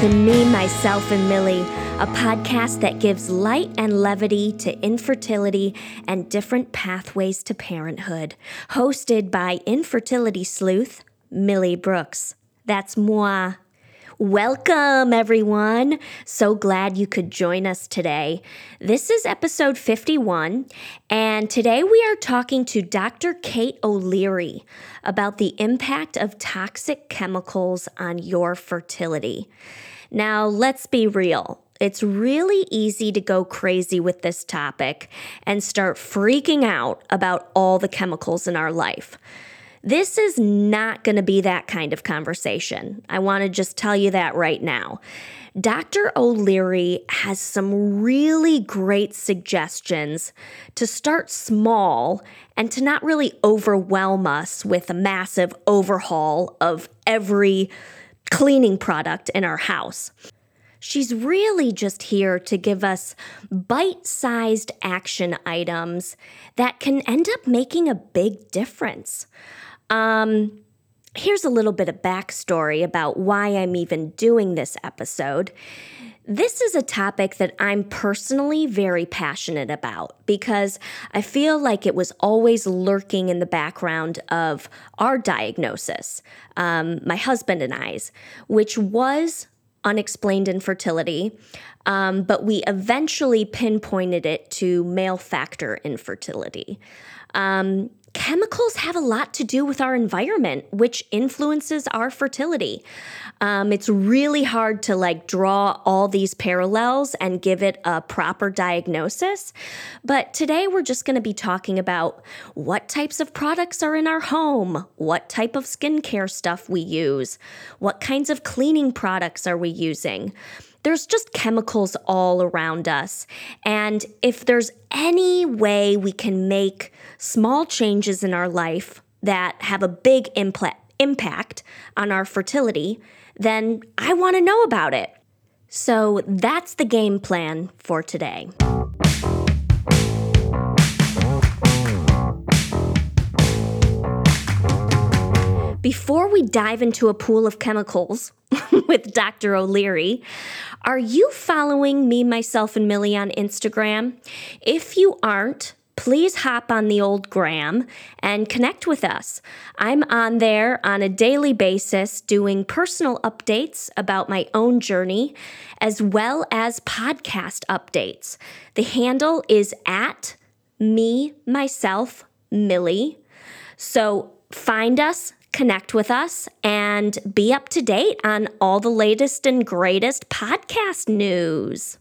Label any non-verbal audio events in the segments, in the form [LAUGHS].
to Me, Myself, and Millie, a podcast that gives light and levity to infertility and different pathways to parenthood. Hosted by infertility sleuth, Millie Brooks. That's moi. Welcome, everyone. So glad you could join us today. This is episode 51, and today we are talking to Dr. Kate O'Leary about the impact of toxic chemicals on your fertility. Now, let's be real. It's really easy to go crazy with this topic and start freaking out about all the chemicals in our life. This is not going to be that kind of conversation. I want to just tell you that right now. Dr. O'Leary has some really great suggestions to start small and to not really overwhelm us with a massive overhaul of every cleaning product in our house. She's really just here to give us bite sized action items that can end up making a big difference. Um, here's a little bit of backstory about why I'm even doing this episode. This is a topic that I'm personally very passionate about because I feel like it was always lurking in the background of our diagnosis, um, my husband and I's, which was unexplained infertility, um, but we eventually pinpointed it to male factor infertility. Um, chemicals have a lot to do with our environment, which influences our fertility. Um, it's really hard to like draw all these parallels and give it a proper diagnosis. But today we're just going to be talking about what types of products are in our home, what type of skincare stuff we use, what kinds of cleaning products are we using there's just chemicals all around us. And if there's any way we can make small changes in our life that have a big impl- impact on our fertility, then I want to know about it. So that's the game plan for today. Before we dive into a pool of chemicals [LAUGHS] with Dr. O'Leary, are you following me, myself, and Millie on Instagram? If you aren't, please hop on the old gram and connect with us. I'm on there on a daily basis doing personal updates about my own journey as well as podcast updates. The handle is at me, myself, Millie. So find us, connect with us, and be up to date on all the latest and greatest podcast news.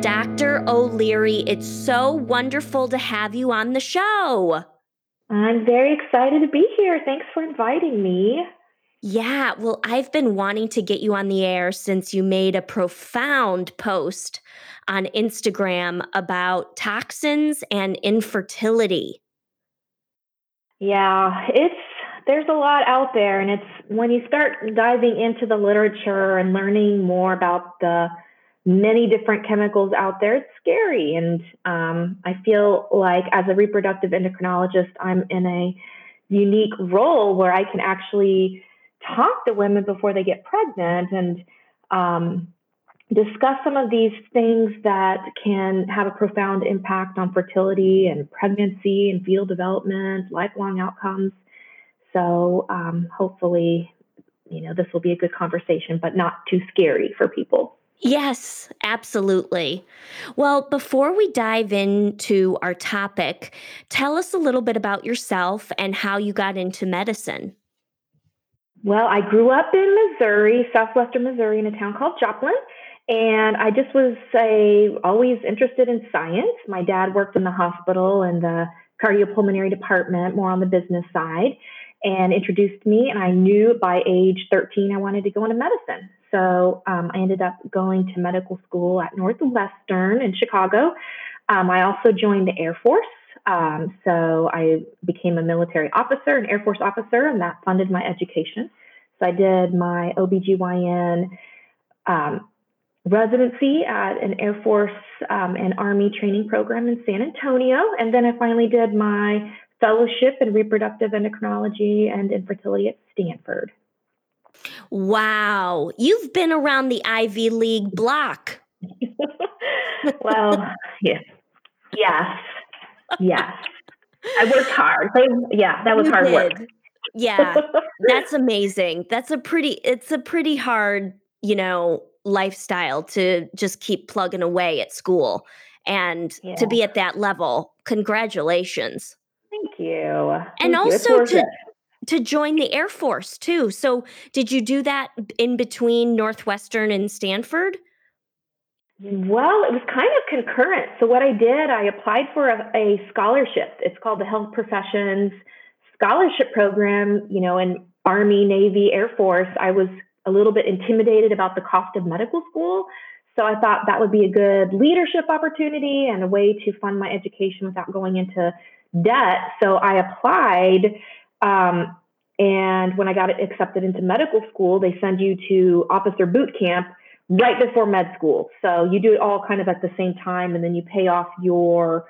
Dr. O'Leary, it's so wonderful to have you on the show. I'm very excited to be here. Thanks for inviting me. Yeah, well, I've been wanting to get you on the air since you made a profound post on Instagram about toxins and infertility. Yeah, it's there's a lot out there and it's when you start diving into the literature and learning more about the many different chemicals out there it's scary and um, i feel like as a reproductive endocrinologist i'm in a unique role where i can actually talk to women before they get pregnant and um, discuss some of these things that can have a profound impact on fertility and pregnancy and fetal development, lifelong outcomes. So um, hopefully, you know, this will be a good conversation, but not too scary for people. Yes, absolutely. Well, before we dive into our topic, tell us a little bit about yourself and how you got into medicine. Well, I grew up in Missouri, southwestern Missouri, in a town called Joplin. And I just was a, always interested in science. My dad worked in the hospital in the cardiopulmonary department, more on the business side, and introduced me. And I knew by age 13 I wanted to go into medicine. So um, I ended up going to medical school at Northwestern in Chicago. Um, I also joined the Air Force. Um, so I became a military officer, an Air Force officer, and that funded my education. So I did my OBGYN um, residency at an Air Force um, and Army training program in San Antonio. And then I finally did my fellowship in reproductive endocrinology and infertility at Stanford. Wow, you've been around the Ivy League block. [LAUGHS] well, yes, yes, yes. I worked hard. Yeah, that was You hard work. Yeah, that's amazing. That's a pretty it's a pretty hard, you know, lifestyle to just keep plugging away at school and to be at that level. Congratulations. Thank you. And Thank. Also to it. to join the Air Force too. So, did you do that in between Northwestern and Stanford? Well, it was kind of concurrent. So what I did, I applied for a, a scholarship. It's called the Health Professions Scholarship Program. You know, in Army, Navy, Air Force, I was a little bit intimidated about the cost of medical school. So I thought that would be a good leadership opportunity and a way to fund my education without going into debt. So I applied. Um, and when I got accepted into medical school, they send you to officer boot camp right before med school. So you do it all kind of at the same time, and then you pay off your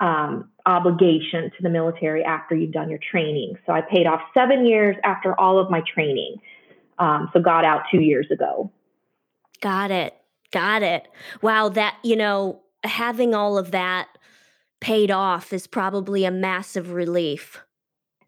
um, obligation to the military after you've done your training. So I paid off seven years after all of my training. Um, so got out two years ago. Got it. Got it. Wow, that, you know, having all of that paid off is probably a massive relief.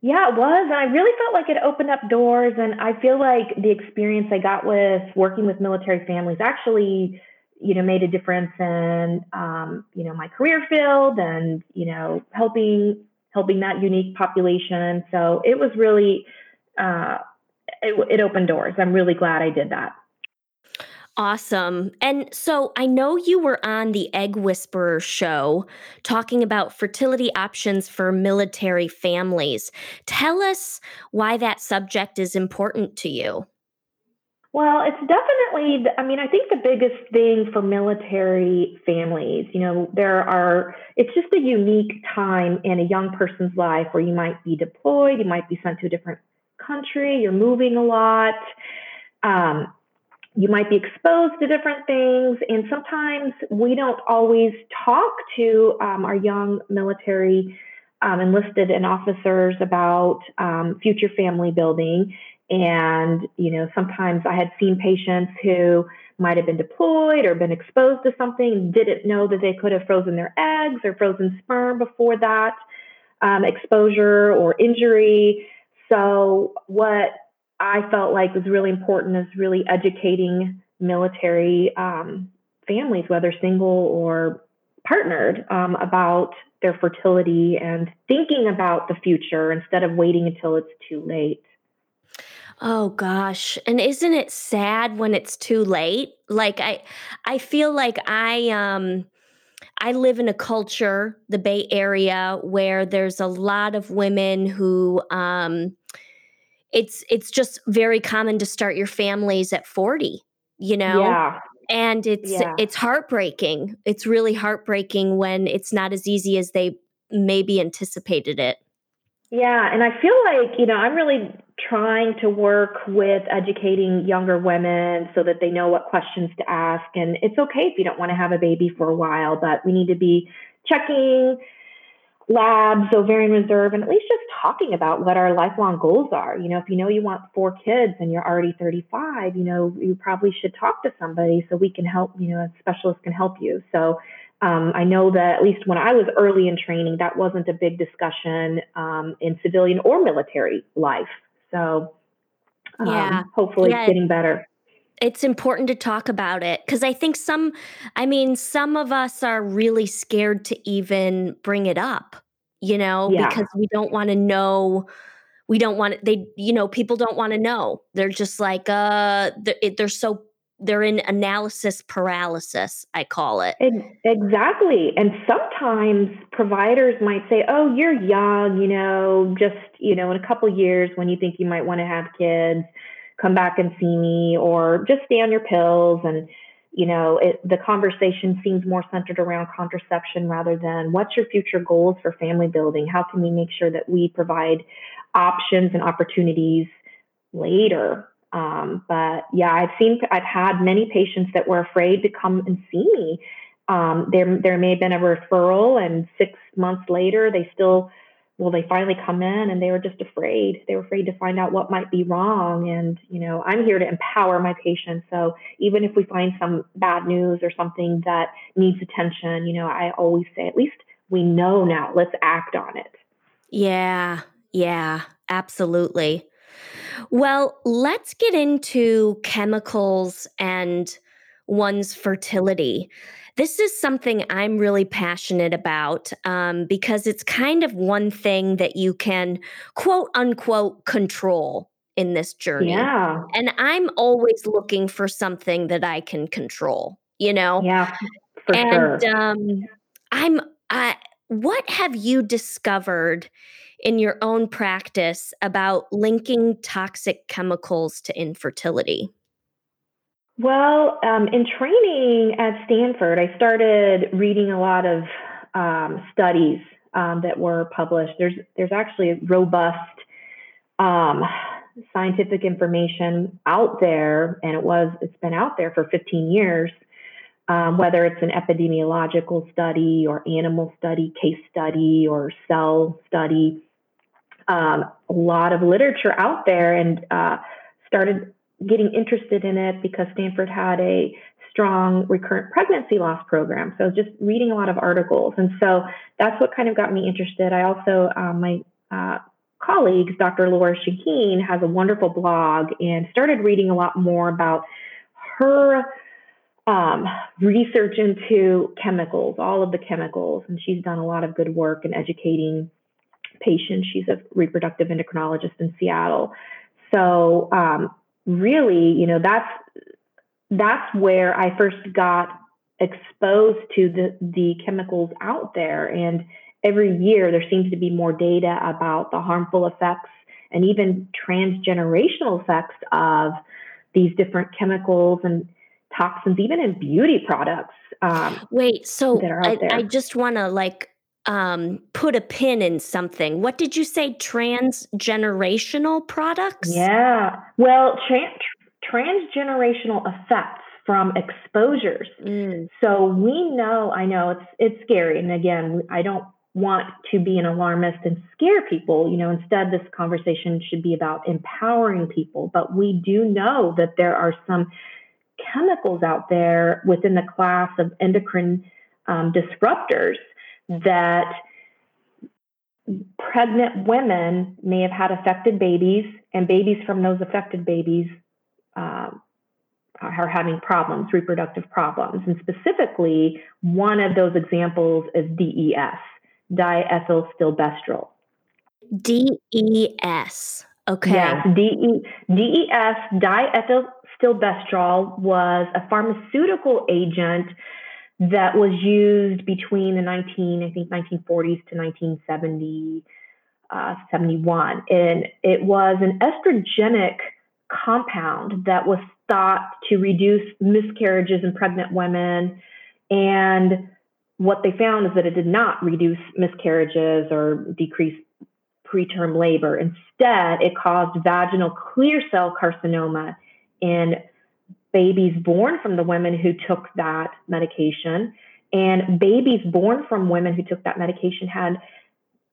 Yeah, it was. And I really felt like it opened up doors. And I feel like the experience I got with working with military families actually, you know, made a difference in, um, you know, my career field and, you know, helping, helping that unique population. So it was really, uh, it, it opened doors. I'm really glad I did that. Awesome. And so I know you were on the Egg Whisperer show talking about fertility options for military families. Tell us why that subject is important to you. Well, it's definitely, I mean, I think the biggest thing for military families, you know, there are, it's just a unique time in a young person's life where you might be deployed, you might be sent to a different country, you're moving a lot. Um, you might be exposed to different things, and sometimes we don't always talk to um, our young military um, enlisted and officers about um, future family building. And, you know, sometimes I had seen patients who might have been deployed or been exposed to something, didn't know that they could have frozen their eggs or frozen sperm before that um, exposure or injury. So, what I felt like was really important is really educating military um, families, whether single or partnered, um, about their fertility and thinking about the future instead of waiting until it's too late. Oh gosh. And isn't it sad when it's too late? Like I I feel like I um I live in a culture, the Bay Area, where there's a lot of women who um it's it's just very common to start your families at 40, you know? Yeah, And it's yeah. it's heartbreaking. It's really heartbreaking when it's not as easy as they maybe anticipated it. Yeah, and I feel like, you know, I'm really trying to work with educating younger women so that they know what questions to ask. And it's okay if you don't want to have a baby for a while, but we need to be checking labs, ovarian reserve, and at least just talking about what our lifelong goals are. You know, if you know you want four kids and you're already 35, you know, you probably should talk to somebody so we can help, you know, a specialist can help you. So um, I know that at least when I was early in training, that wasn't a big discussion um, in civilian or military life. So um, Yeah. hopefully Yeah. it's getting better. It's important to talk about it because I think some, I mean, some of us are really scared to even bring it up, you know, Yeah. because we don't want to know. We don't want they, you know, people don't want to know. They're just like, uh, they're, it- they're so, they're in analysis paralysis, I call it. Exactly. And sometimes providers might say, oh, you're young, you know, just, you know, in a couple years when you think you might want to have kids, come back and see me or just stay on your pills. And, you know, it, the conversation seems more centered around contraception rather than what's your future goals for family building? How can we make sure that we provide options and opportunities later? Um, but yeah, I've seen, I've had many patients that were afraid to come and see me. Um, there, there may have been a referral, and six months later, they still well, they finally come in and they were just afraid. They were afraid to find out what might be wrong. And, you know, I'm here to empower my patients. So even if we find some bad news or something that needs attention, you know, I always say, at least we know now, let's act on it. Yeah, yeah, absolutely. Well, let's get into chemicals and one's fertility. This is something I'm really passionate about um, because it's kind of one thing that you can quote unquote control in this journey. Yeah. And I'm always looking for something that I can control, you know? Yeah, for and sure. um, I'm, I, what have you discovered in your own practice about linking toxic chemicals to infertility? Well, um, in training at Stanford, I started reading a lot of um, studies um, that were published. There's there's actually robust um, scientific information out there, and it was it's been out there for 15 years. Um, whether it's an epidemiological study or animal study, case study, or cell study, um, a lot of literature out there, and uh, started getting interested in it because Stanford had a strong recurrent pregnancy loss program. So just reading a lot of articles. And so that's what kind of got me interested. I also, um, my uh, colleagues, Dr. Lora Shahine, has a wonderful blog and started reading a lot more about her um, research into chemicals, all of the chemicals. And she's done a lot of good work in educating patients. She's a reproductive endocrinologist in Seattle. So um, really, you know, that's that's where I first got exposed to the the chemicals out there. And every year there seems to be more data about the harmful effects and even transgenerational effects of these different chemicals and toxins even in beauty products um, wait so I, I, just want to like um, put a pin in something. What did you say? Transgenerational products? Yeah. Well, tra- transgenerational effects from exposures. Mm. So we know, I know it's it's scary, and again, I don't want to be an alarmist and scare people. You know, instead, this conversation should be about empowering people. But we do know that there are some chemicals out there within the class of endocrine um, disruptors that pregnant women may have had affected babies, and babies from those affected babies uh, are having problems, reproductive problems. And specifically, one of those examples is DES, diethylstilbestrol. DES. Okay. Yes, DE, DES, diethylstilbestrol, was a pharmaceutical agent that was used between the 19, I think 1940s to 1970, uh, 71. And it was an estrogenic compound that was thought to reduce miscarriages in pregnant women. And what they found is that it did not reduce miscarriages or decrease preterm labor. Instead, it caused vaginal clear cell carcinoma in babies born from the women who took that medication. And babies born from women who took that medication had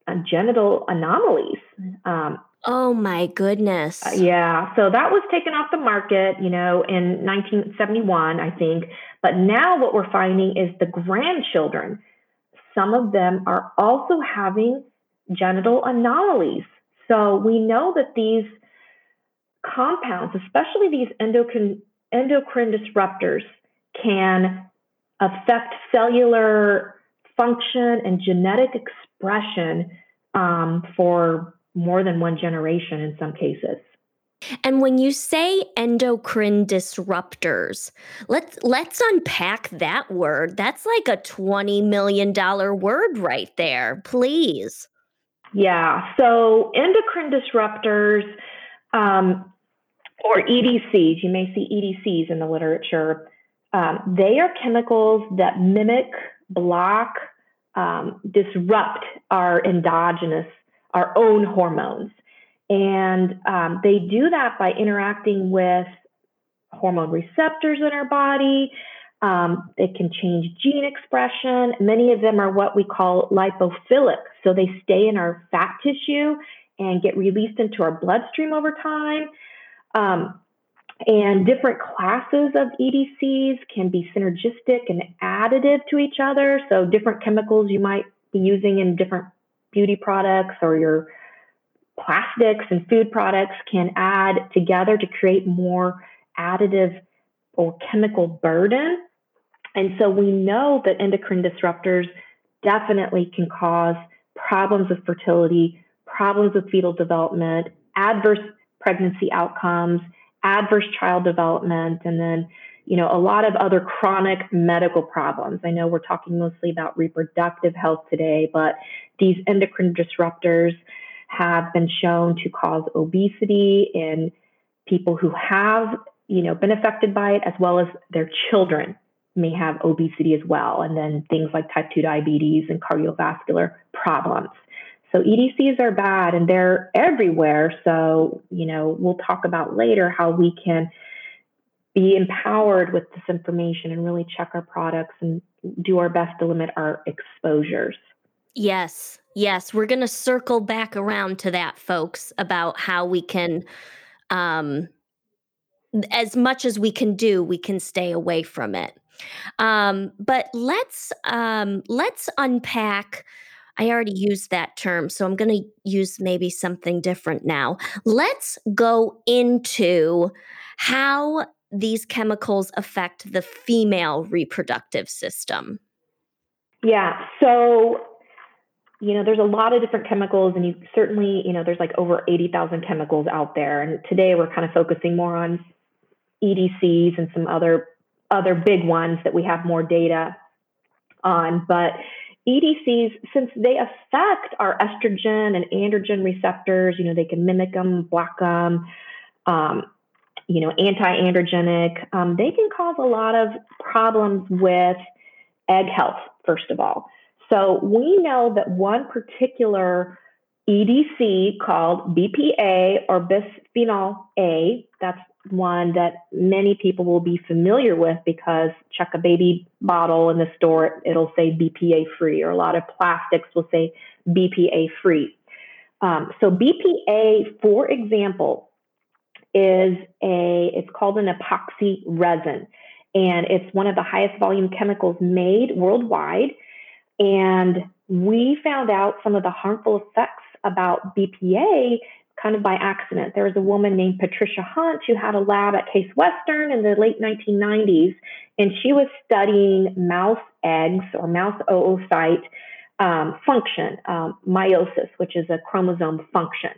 uh, genital anomalies. Um, oh my goodness. Uh, yeah. So that was taken off the market, you know, in 1971, I think. But now what we're finding is the grandchildren, some of them are also having genital anomalies. So we know that these compounds, especially these endocrine endocrine disruptors can affect cellular function and genetic expression um, for more than one generation in some cases. And when you say endocrine disruptors, let's let's unpack that word. That's like a 20 million dollar word right there. Please. Yeah. So endocrine disruptors um, or EDCs, you may see EDCs in the literature. Um, they are chemicals that mimic, block, um, disrupt our endogenous, our own hormones. And um, they do that by interacting with hormone receptors in our body. Um, it can change gene expression. Many of them are what we call lipophilic So they stay in our fat tissue and get released into our bloodstream over time. Um, and different classes of EDCs can be synergistic and additive to each other. So different chemicals you might be using in different beauty products or your plastics and food products can add together to create more additive or chemical burden. And so we know that endocrine disruptors definitely can cause problems with fertility, problems with fetal development, adverse pregnancy outcomes, adverse child development, and then you know a lot of other chronic medical problems. I know we're talking mostly about reproductive health today, but these endocrine disruptors have been shown to cause obesity in people who have you know been affected by it as well as their children may have obesity as well and then things like type 2 diabetes and cardiovascular problems so EDCs are bad and they're everywhere. So, you know, we'll talk about later how we can be empowered with this information and really check our products and do our best to limit our exposures. Yes, yes. We're going to circle back around to that, folks, about how we can, um, as much as we can do, we can stay away from it. Um, but let's um, let's unpack I already used that term, so I'm going to use maybe something different now. Let's go into how these chemicals affect the female reproductive system. Yeah, so you know, there's a lot of different chemicals, and you certainly, you know, there's like over 80,000 chemicals out there. And today we're kind of focusing more on EDCs and some other other big ones that we have more data on. But EDCs, since they affect our estrogen and androgen receptors, you know, they can mimic them, block them, um, you know, anti-androgenic, um, they can cause a lot of problems with egg health, first of all. So we know that one particular EDC called BPA or bisphenol A, that's one that many people will be familiar with because check a baby bottle in the store, it'll say BPA free, or a lot of plastics will say BPA free. Um, so BPA, for example, is a it's called an epoxy resin, and it's one of the highest volume chemicals made worldwide. And we found out some of the harmful effects about BPA kind of by accident. There was a woman named Patricia Hunt who had a lab at Case Western in the late 1990s, and she was studying mouse eggs or mouse oocyte um, function, um, meiosis, which is a chromosome function.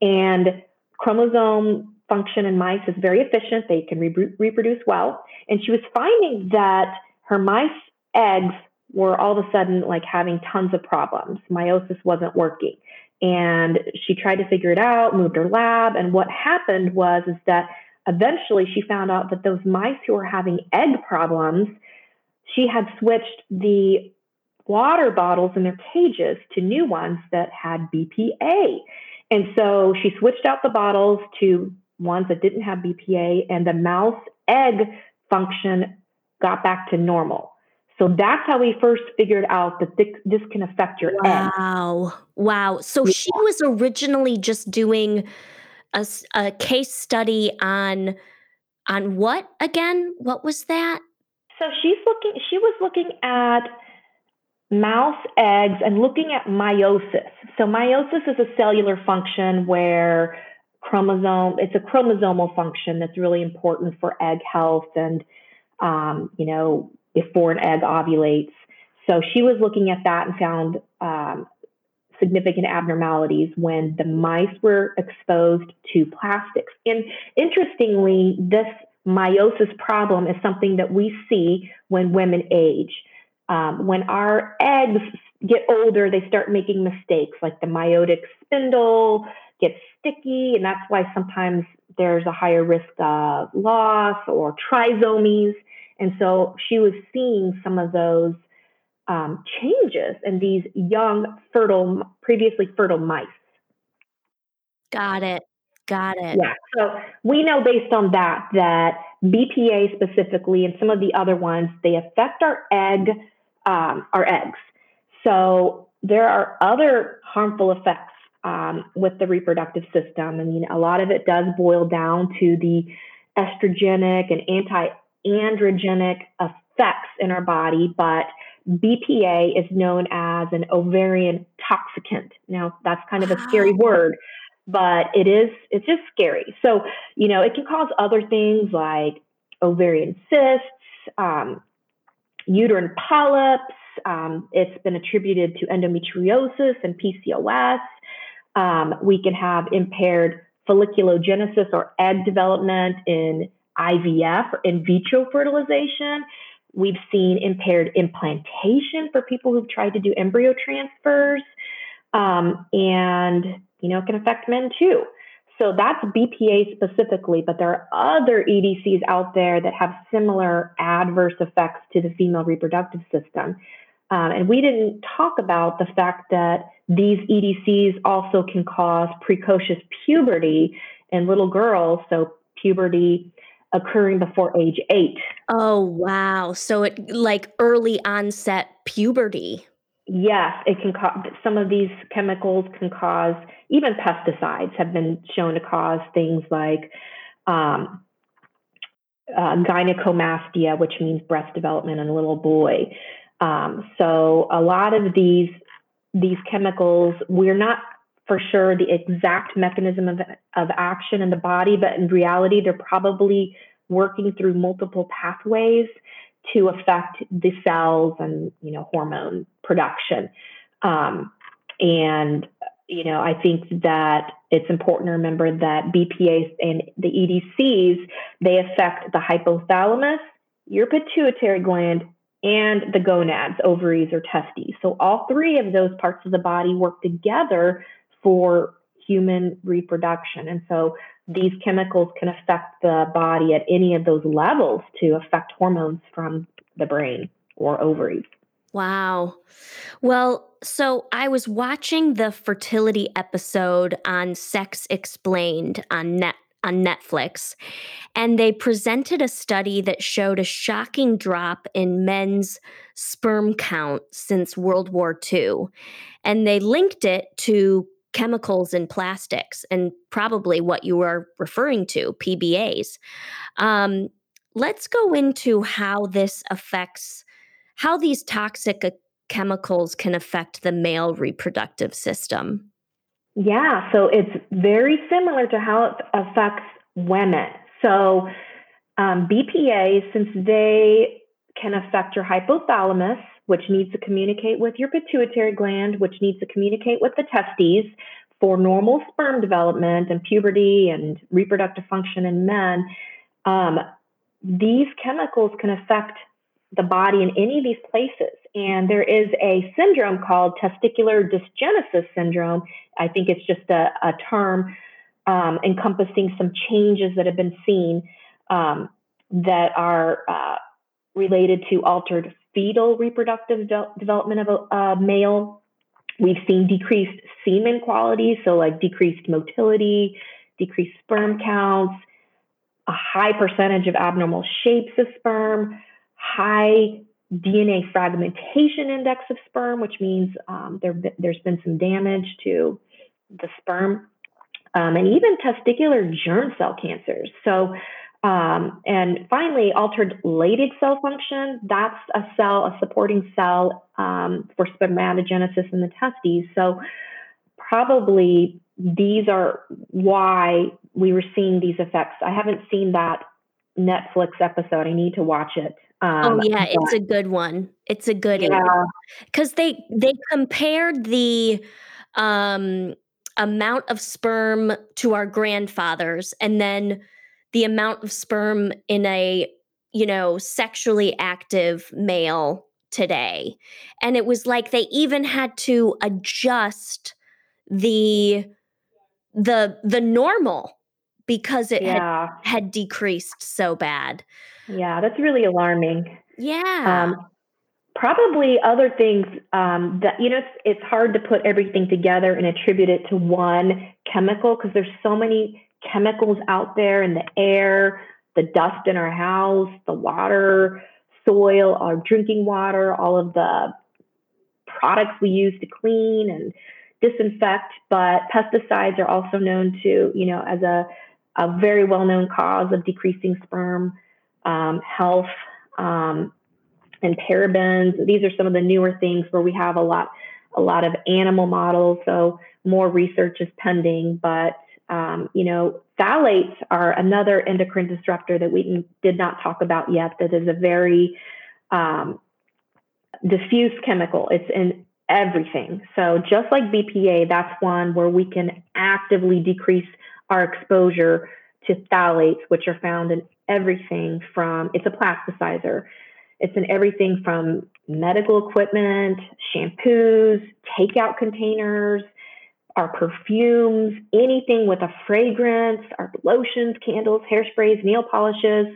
And chromosome function in mice is very efficient, they can re- reproduce well. And she was finding that her mice eggs were all of a sudden like having tons of problems. Meiosis wasn't working and she tried to figure it out, moved her lab. And what happened was is that eventually she found out that those mice who were having egg problems, she had switched the water bottles in their cages to new ones that had BPA. And so she switched out the bottles to ones that didn't have BPA, and the mouse egg function got back to normal. So that's how we first figured out that this can affect your egg. wow. Wow. So yeah. she was originally just doing a, a case study on on what again? What was that? So she's looking she was looking at mouse eggs and looking at meiosis. So meiosis is a cellular function where chromosome it's a chromosomal function that's really important for egg health and um, you know before an egg ovulates. So she was looking at that and found um, significant abnormalities when the mice were exposed to plastics. And interestingly, this meiosis problem is something that we see when women age. Um, when our eggs get older, they start making mistakes, like the meiotic spindle gets sticky, and that's why sometimes there's a higher risk of loss or trisomies. And so she was seeing some of those um, changes in these young, fertile, previously fertile mice. Got it. Got it. Yeah. So we know based on that that BPA specifically and some of the other ones they affect our egg, um, our eggs. So there are other harmful effects um, with the reproductive system. I mean, a lot of it does boil down to the estrogenic and anti-androgenic effects in our body, but BPA is known as an ovarian toxicant. Now, that's kind of a scary word, but it is, it's just scary. So, you know, it can cause other things like ovarian cysts, um, uterine polyps. Um, it's been attributed to endometriosis and PCOS. Um, we can have impaired folliculogenesis or egg development in IVF in vitro fertilization. We've seen impaired implantation for people who've tried to do embryo transfers. Um, and, you know, it can affect men too. So that's BPA specifically, but there are other EDCs out there that have similar adverse effects to the female reproductive system. Um, and we didn't talk about the fact that these EDCs also can cause precocious puberty in little girls. So puberty occurring before age eight. Oh, wow. So it like early onset puberty. Yes, it can cause some of these chemicals can cause even pesticides have been shown to cause things like um, uh, gynecomastia, which means breast development in a little boy. Um, so a lot of these these chemicals, we're not for sure the exact mechanism of, of action in the body, but in reality, they're probably working through multiple pathways to affect the cells and you know hormone production. Um, and you know, I think that it's important to remember that BPAs and the EDCs they affect the hypothalamus, your pituitary gland, and the gonads, ovaries or testes. So all three of those parts of the body work together for human reproduction. And so these chemicals can affect the body at any of those levels to affect hormones from the brain or ovaries. Wow. Well, so I was watching the fertility episode on Sex Explained on net on Netflix, and they presented a study that showed a shocking drop in men's sperm count since World War II. And they linked it to chemicals in plastics and probably what you are referring to, PBAs. Um, let's go into how this affects, how these toxic uh, chemicals can affect the male reproductive system. Yeah, so it's very similar to how it affects women. So, um, BPA, since they can affect your hypothalamus, which needs to communicate with your pituitary gland, which needs to communicate with the testes for normal sperm development and puberty and reproductive function in men. Um, these chemicals can affect the body in any of these places. And there is a syndrome called testicular dysgenesis syndrome. I think it's just a, a term um, encompassing some changes that have been seen um, that are uh, related to altered fetal reproductive de- development of a, a male. We've seen decreased semen quality, so like decreased motility, decreased sperm counts, a high percentage of abnormal shapes of sperm, high DNA fragmentation index of sperm, which means um, there, there's been some damage to the sperm, um, and even testicular germ cell cancers. So, um, and finally, altered Leydig cell function. That's a cell, a supporting cell um, for spermatogenesis in the testes. So, probably these are why we were seeing these effects. I haven't seen that Netflix episode. I need to watch it. Um, oh yeah, but, it's a good one. It's a good yeah. Because they they compared the um, amount of sperm to our grandfathers, and then the amount of sperm in a you know sexually active male today, and it was like they even had to adjust the the the normal because it yeah. had, had decreased so bad. Yeah, that's really alarming. Yeah. Um, probably other things um, that, you know, it's, it's hard to put everything together and attribute it to one chemical because there's so many chemicals out there in the air, the dust in our house, the water, soil, our drinking water, all of the products we use to clean and disinfect, but pesticides are also known to, you know, as a, a very well known cause of decreasing sperm um, health um, and parabens. These are some of the newer things where we have a lot, a lot of animal models. So more research is pending, but um, you know, phthalates are another endocrine disruptor that we did not talk about yet. That is a very um, diffuse chemical. It's in everything. So just like BPA, that's one where we can actively decrease our exposure to phthalates, which are found in everything from, it's a plasticizer. It's in everything from medical equipment, shampoos, takeout containers, our perfumes, anything with a fragrance, our lotions, candles, hairsprays, nail polishes.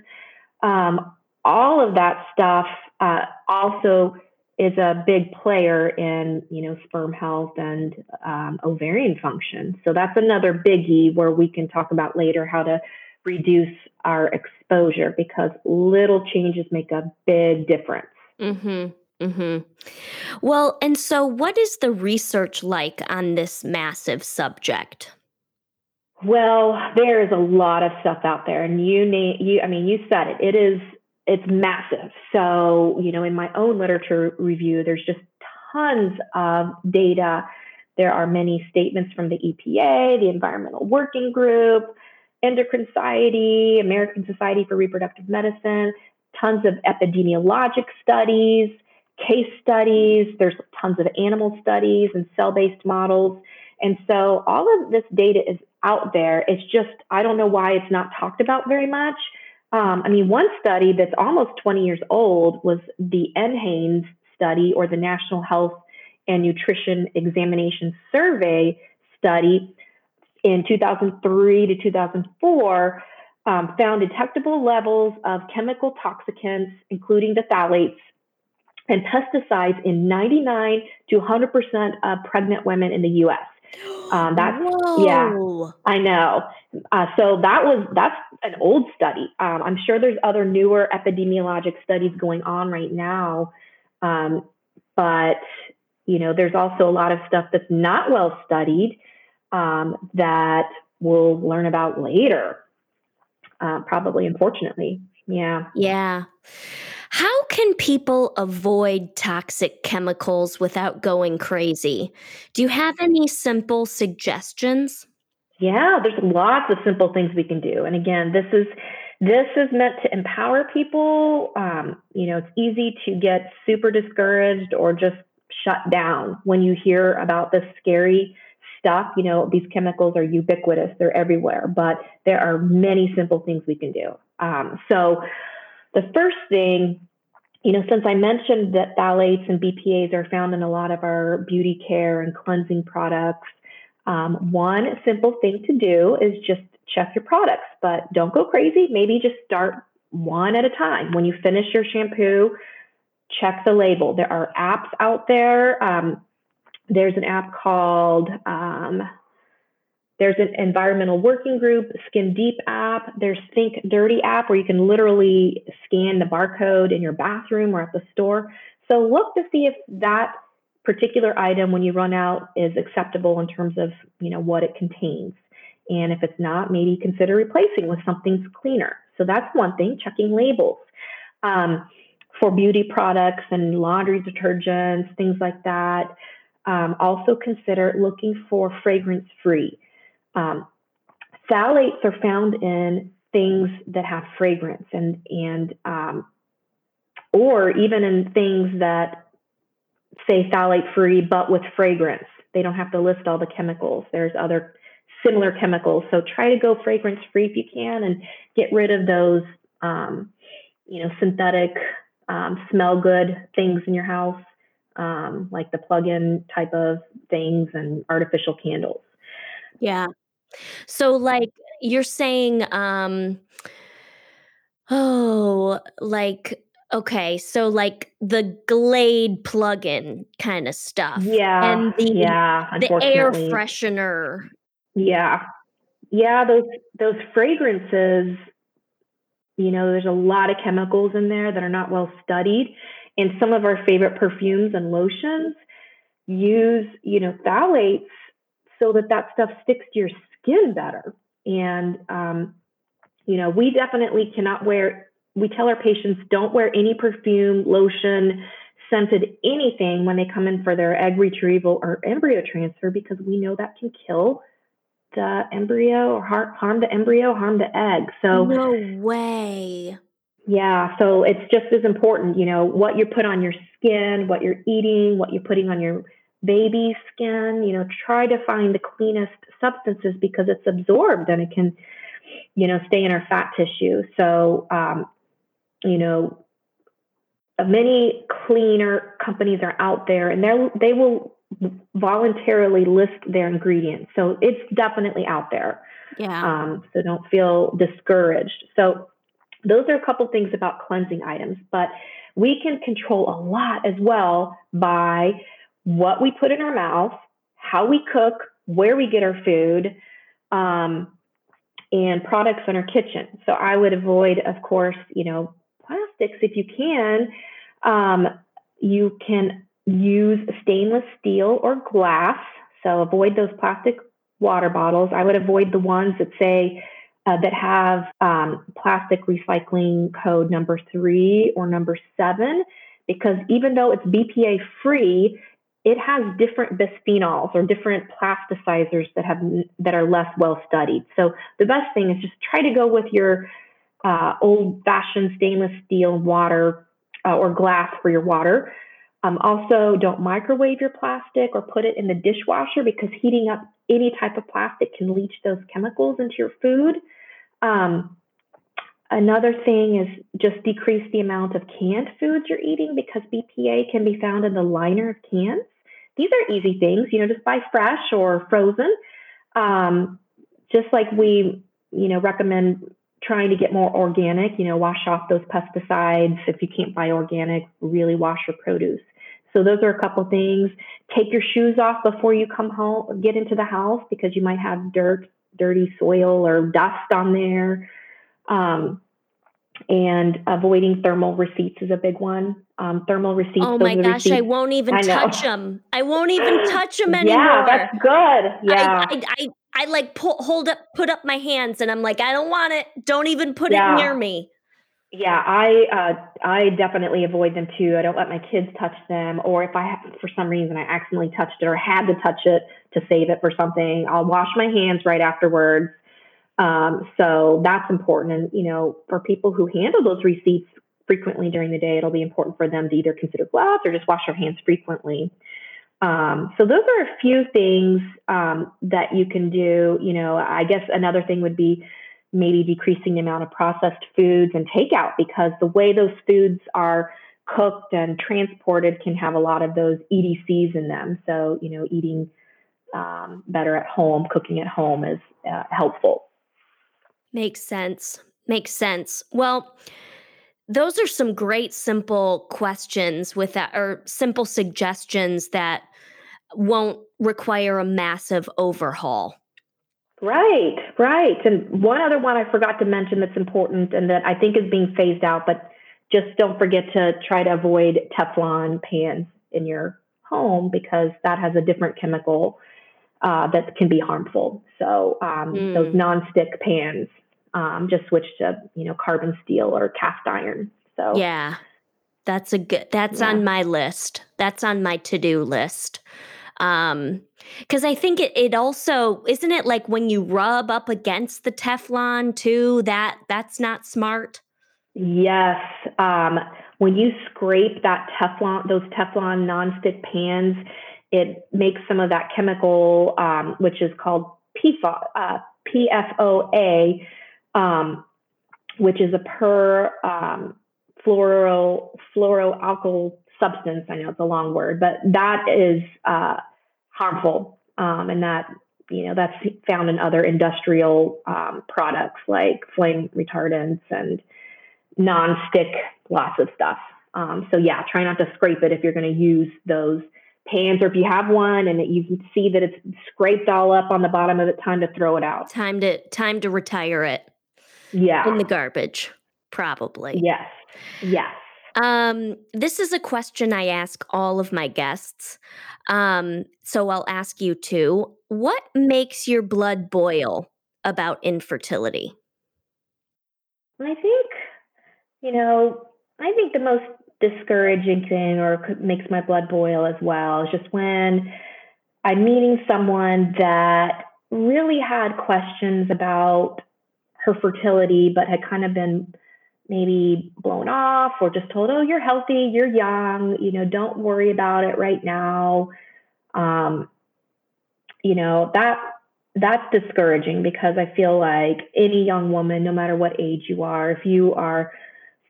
Um, all of that stuff uh, also is a big player in you know sperm health and um, ovarian function. So that's another biggie where we can talk about later how to reduce our exposure because little changes make a big difference. Mm-hmm. Mm-hmm. Well, and so what is the research like on this massive subject? Well, there is a lot of stuff out there, and you name you. I mean, you said it. It is it's massive. So, you know, in my own literature review, there's just tons of data. There are many statements from the EPA, the Environmental Working Group, Endocrine Society, American Society for Reproductive Medicine, tons of epidemiologic studies, case studies. There's tons of animal studies and cell based models. And so all of this data is out there. It's just, I don't know why it's not talked about very much. Um, I mean, one study that's almost 20 years old was the NHANES study or the National Health and Nutrition Examination Survey study in 2003 to 2004 um, found detectable levels of chemical toxicants, including the phthalates and pesticides in 99 to 100% of pregnant women in the US. Um, [GASPS] that's Whoa. yeah, I know. Uh, so that was that's an old study. Um, I'm sure there's other newer epidemiologic studies going on right now, um, but you know there's also a lot of stuff that's not well studied um, that we'll learn about later. Uh, probably, unfortunately, yeah, yeah. How can people avoid toxic chemicals without going crazy? Do you have any simple suggestions? Yeah, there's lots of simple things we can do. And again, this is this is meant to empower people. Um, you know, it's easy to get super discouraged or just shut down when you hear about this scary stuff. You know, these chemicals are ubiquitous; they're everywhere. But there are many simple things we can do. Um, so the first thing, you know, since I mentioned that phthalates and BPAs are found in a lot of our beauty care and cleansing products, um, one simple thing to do is just check your products, but don't go crazy. Maybe just start one at a time. When you finish your shampoo, check the label. There are apps out there. Um, there's an app called um, there's an environmental working group, Skin Deep app. There's Think Dirty app where you can literally scan the barcode in your bathroom or at the store. So look to see if that particular item when you run out is acceptable in terms of you know what it contains. And if it's not, maybe consider replacing with something cleaner. So that's one thing, checking labels. Um, for beauty products and laundry detergents, things like that. Um, also consider looking for fragrance free. Um, phthalates are found in things that have fragrance and and um, or even in things that say phthalate free but with fragrance. They don't have to list all the chemicals. There's other similar chemicals. So try to go fragrance free if you can and get rid of those um, you know synthetic um, smell good things in your house um, like the plug-in type of things and artificial candles. Yeah. So, like, you're saying, um, oh, like, okay, so like the Glade plug-in kind of stuff, Yeah, and the yeah, the air freshener. Yeah. Yeah, those those fragrances, you know, there's a lot of chemicals in there that are not well studied. And some of our favorite perfumes and lotions use, you know, phthalates so that that stuff sticks to your skin better. And, um, you know, we definitely cannot wear, we tell our patients don't wear any perfume, lotion, scented anything when they come in for their egg retrieval or embryo transfer because we know that can kill the embryo or harm the embryo, harm the egg. So, no way. Yeah, so it's just as important, you know, what you put on your skin, what you're eating, what you're putting on your baby's skin, you know, try to find the cleanest substances because it's absorbed and it can, you know, stay in our fat tissue. So, um, you know, many cleaner companies are out there and they they will voluntarily list their ingredients. So it's definitely out there. Yeah. Um, so don't feel discouraged. So those are a couple things about cleansing items, but we can control a lot as well by what we put in our mouth, how we cook, where we get our food, um, and products in our kitchen. So I would avoid, of course, you know, plastics if you can. Um, you can use stainless steel or glass. So avoid those plastic water bottles. I would avoid the ones that say uh, that have um, plastic recycling code number three or number seven, because even though it's BPA free, it has different bisphenols or different plasticizers that have that are less well studied. So the best thing is just try to go with your uh, old-fashioned stainless steel water uh, or glass for your water. Um, also, don't microwave your plastic or put it in the dishwasher because heating up any type of plastic can leach those chemicals into your food. Um, another thing is just decrease the amount of canned foods you're eating because BPA can be found in the liner of cans. These are easy things, you know, just buy fresh or frozen. Um, just like we, you know, recommend trying to get more organic, you know, wash off those pesticides. If you can't buy organic, really wash your produce. So those are a couple things. Take your shoes off before you come home, get into the house because you might have dirt, dirty soil or dust on there. Um, and avoiding thermal receipts is a big one. Um, thermal receipts. Oh my gosh, receipts, I won't even I [GASPS] touch them. I won't even touch them anymore. Yeah, that's good. Yeah. I, I, I, I like pull, hold up, put up my hands, and I'm like, I don't want it. Don't even put yeah. it near me. Yeah, I uh, I definitely avoid them too. I don't let my kids touch them, or if I have, for some reason I accidentally touched it or had to touch it to save it for something, I'll wash my hands right afterwards. Um, so that's important. And you know, for people who handle those receipts frequently during the day, it'll be important for them to either consider gloves or just wash their hands frequently. Um, so those are a few things um, that you can do. You know, I guess another thing would be maybe decreasing the amount of processed foods and takeout because the way those foods are cooked and transported can have a lot of those EDCs in them. So, you know, eating um, better at home, cooking at home is uh, helpful. Makes sense. Makes sense. Well, those are some great simple questions with that or simple suggestions that won't require a massive overhaul. Right, right. And one other one I forgot to mention that's important and that I think is being phased out, but just don't forget to try to avoid Teflon pans in your home because that has a different chemical uh, that can be harmful. So um, mm. those non-stick pans, um, just switch to you know carbon steel or cast iron. So yeah, that's a good. That's yeah. on my list. That's on my to-do list. Um, because I think it, it also isn't it like when you rub up against the Teflon too, that that's not smart. Yes. Um, when you scrape that Teflon, those Teflon nonstick pans, it makes some of that chemical, um, which is called PFO, uh, PFOA, um, which is a per um, fluoro fluoroalkyl substance. I know it's a long word, but that is uh, harmful, um, and that you know that's found in other industrial um, products like flame retardants and non-stick lots of stuff. Um, so yeah, try not to scrape it if you're going to use those pans, or if you have one and you see that it's scraped all up on the bottom of it, time to throw it out. Time to time to retire it. Yeah, in the garbage, probably. Yes. Yes. Um, this is a question I ask all of my guests. Um, so I'll ask you too. What makes your blood boil about infertility? I think, you know, I think the most discouraging thing or makes my blood boil as well is just when I'm meeting someone that really had questions about her fertility, but had kind of been maybe blown off or just told, oh, you're healthy, you're young, you know, don't worry about it right now. Um, you know, that that's discouraging because I feel like any young woman, no matter what age you are, if you are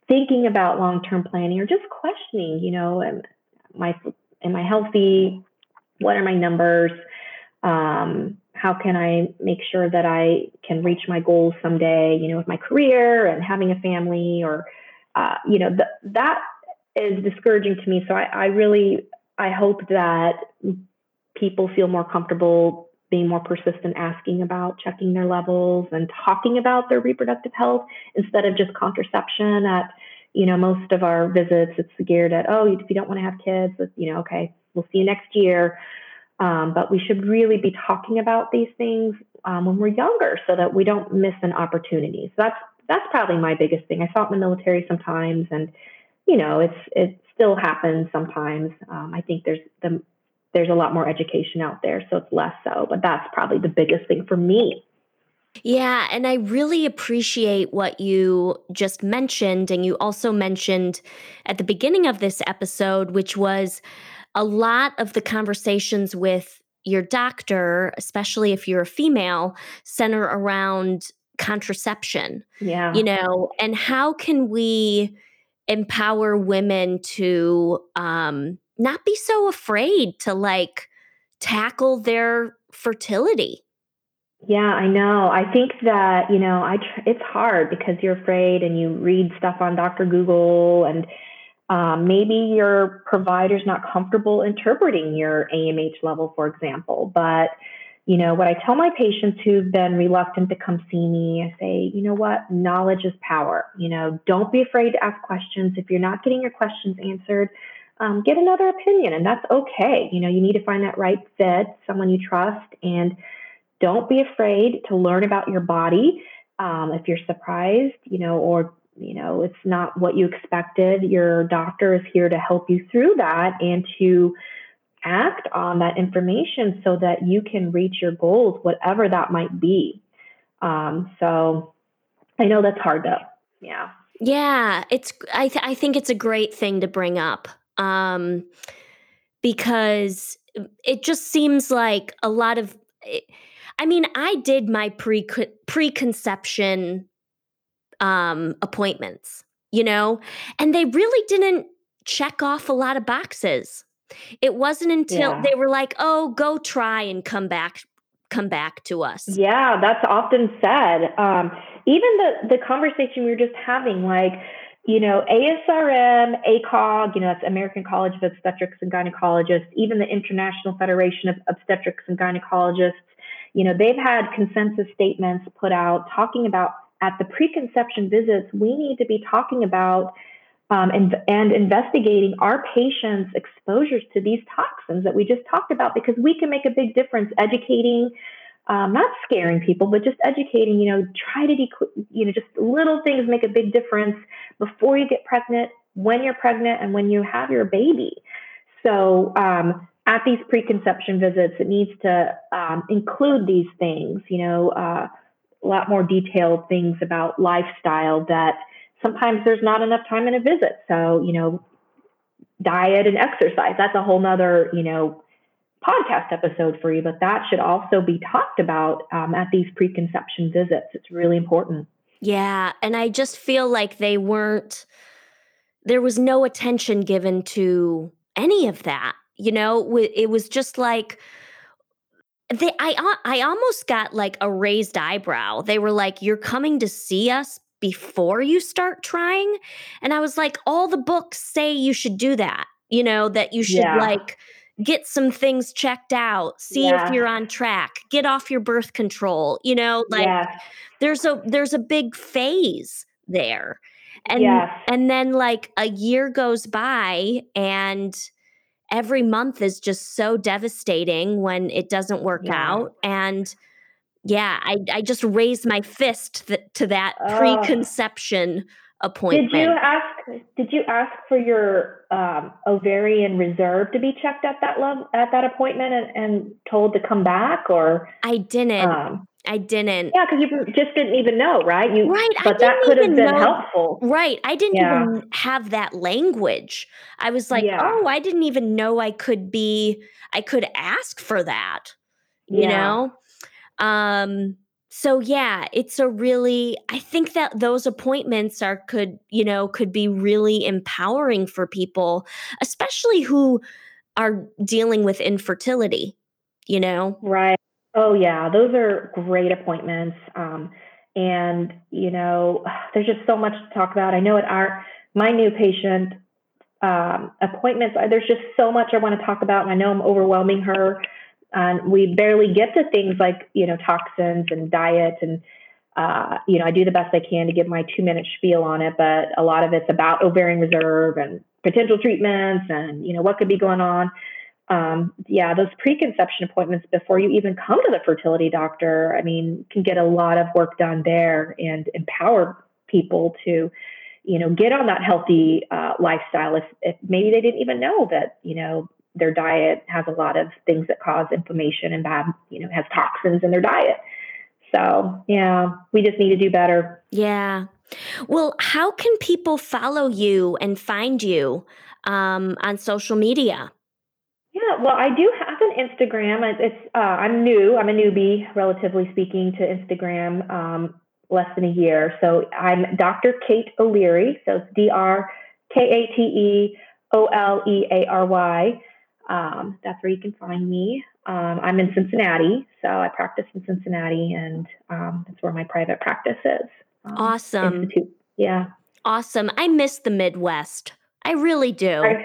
thinking about long-term planning or just questioning, you know, am, am I am I healthy? What are my numbers? Um, how can I make sure that I can reach my goals someday, you know, with my career and having a family or, uh, you know, th- that is discouraging to me. So I, I really, I hope that people feel more comfortable being more persistent, asking about checking their levels and talking about their reproductive health instead of just contraception at, you know, most of our visits, it's geared at, oh, if you don't want to have kids, you know, okay, we'll see you next year. Um, but we should really be talking about these things um, when we're younger so that we don't miss an opportunity. So that's that's probably my biggest thing. I fought in the military sometimes, and you know, it's it still happens sometimes. Um, I think there's the there's a lot more education out there, so it's less so. But that's probably the biggest thing for me. Yeah, and I really appreciate what you just mentioned. And you also mentioned at the beginning of this episode, which was a lot of the conversations with your doctor, especially if you're a female, center around contraception. Yeah. You know, and how can we empower women to um not be so afraid to like tackle their fertility? Yeah, I know. I think that, you know, I tr- it's hard because you're afraid and you read stuff on Dr. Google and um, maybe your provider's not comfortable interpreting your AMH level, for example. But, you know, what I tell my patients who've been reluctant to come see me, I say, you know what? Knowledge is power. You know, don't be afraid to ask questions. If you're not getting your questions answered, um, get another opinion, and that's okay. You know, you need to find that right fit, someone you trust, and don't be afraid to learn about your body. Um, if you're surprised, you know, or you know, it's not what you expected. Your doctor is here to help you through that and to act on that information so that you can reach your goals, whatever that might be. Um, so I know that's hard though. Yeah. Yeah, it's I th- I think it's a great thing to bring up. Um because it just seems like a lot of I mean, I did my pre preconception um, appointments, you know, and they really didn't check off a lot of boxes. It wasn't until yeah. they were like, "Oh, go try and come back, come back to us." Yeah, that's often said. Um, even the the conversation we were just having, like, you know, ASRM, ACOG, you know, that's American College of Obstetrics and Gynecologists, even the International Federation of Obstetrics and Gynecologists, you know, they've had consensus statements put out talking about at the preconception visits, we need to be talking about um, and, and investigating our patients' exposures to these toxins that we just talked about because we can make a big difference educating, um, not scaring people, but just educating, you know, try to, de- you know, just little things make a big difference before you get pregnant, when you're pregnant, and when you have your baby. So, um, at these preconception visits, it needs to um, include these things, you know, uh, a lot more detailed things about lifestyle that sometimes there's not enough time in a visit. So, you know, diet and exercise, that's a whole nother, you know, podcast episode for you, but that should also be talked about um, at these preconception visits. It's really important. Yeah. And I just feel like they weren't, there was no attention given to any of that. You know, it was just like, they I I almost got like a raised eyebrow. They were like, "You're coming to see us before you start trying?" And I was like, "All the books say you should do that. You know, that you should yeah. like get some things checked out, see yeah. if you're on track, get off your birth control, you know, like yeah. there's a there's a big phase there." And and then like a year goes by and every month is just so devastating when it doesn't work Yeah. out and yeah, I I just raised my fist th- to that Oh. preconception appointment. Did you ask? Did you ask for your um, ovarian reserve to be checked at that level at that appointment and, and told to come back, or I didn't. um, I didn't. yeah, because you just didn't even know, right? You, Right, but that could have been know- helpful. Right. I didn't Yeah. even have that language. I was like, Yeah. oh, I didn't even know I could be, I could ask for that, you Yeah. know? Um, so yeah, it's a really, I think that those appointments are, could, you know, could be really empowering for people, especially who are dealing with infertility, you know? Right. Oh yeah, those are great appointments. Um, and you know, there's just so much to talk about. I know at our my new patient um, appointments, uh, there's just so much I want to talk about, and I know I'm overwhelming her. And we barely get to things like you know toxins and diet, and uh, you know I do the best I can to give my two minute spiel on it, but a lot of it's about ovarian reserve and potential treatments, and you know what could be going on um, yeah, those preconception appointments before you even come to the fertility doctor, I mean, can get a lot of work done there and empower people to, you know, get on that healthy uh, lifestyle if, if maybe they didn't even know that, you know, their diet has a lot of things that cause inflammation and bad, you know, has toxins in their diet. So, yeah, we just need to do better. Yeah. Well, how can people follow you and find you um, on social media? Yeah, well, I do have an Instagram. It's uh, I'm new. I'm a newbie, relatively speaking, to Instagram. Um, less than a year. So I'm Dr. Kate O'Leary. So it's D R K A T E O L E A R Y. Um, that's where you can find me. Um, I'm in Cincinnati, so I practice in Cincinnati, and um, that's where my private practice is. Um, Awesome. Institute. Yeah. Awesome. I miss the Midwest. I really do. Are,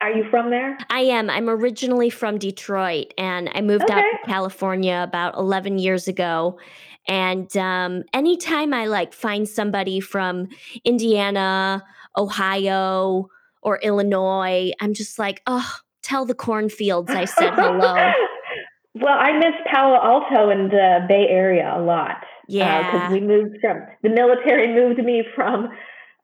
are you from there? I am. I'm originally from Detroit and I moved out to California about 11 years ago. And um, anytime I like find somebody from Indiana, Ohio, or Illinois, I'm just like, oh, tell the cornfields I said hello. [LAUGHS] well, I miss Palo Alto and the Bay Area a lot. Yeah. Because we moved from, the military [LAUGHS] moved me from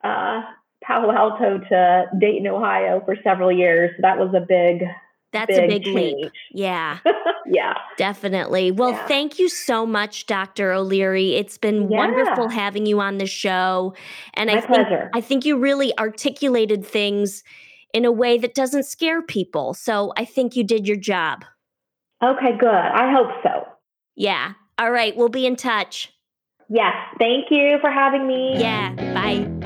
uh, Palo Alto to Dayton, Ohio for several years. That was a big, That's a big big leap. Yeah. [LAUGHS] yeah. Definitely. Well, Yeah. thank you so much, Dr. O'Leary. It's been Yeah. wonderful having you on the show. And My I think pleasure. I think you really articulated things in a way that doesn't scare people. So I think you did your job. Okay, good. I hope so. Yeah. All right. We'll be in touch. Yes. Thank you for having me. Yeah. Bye.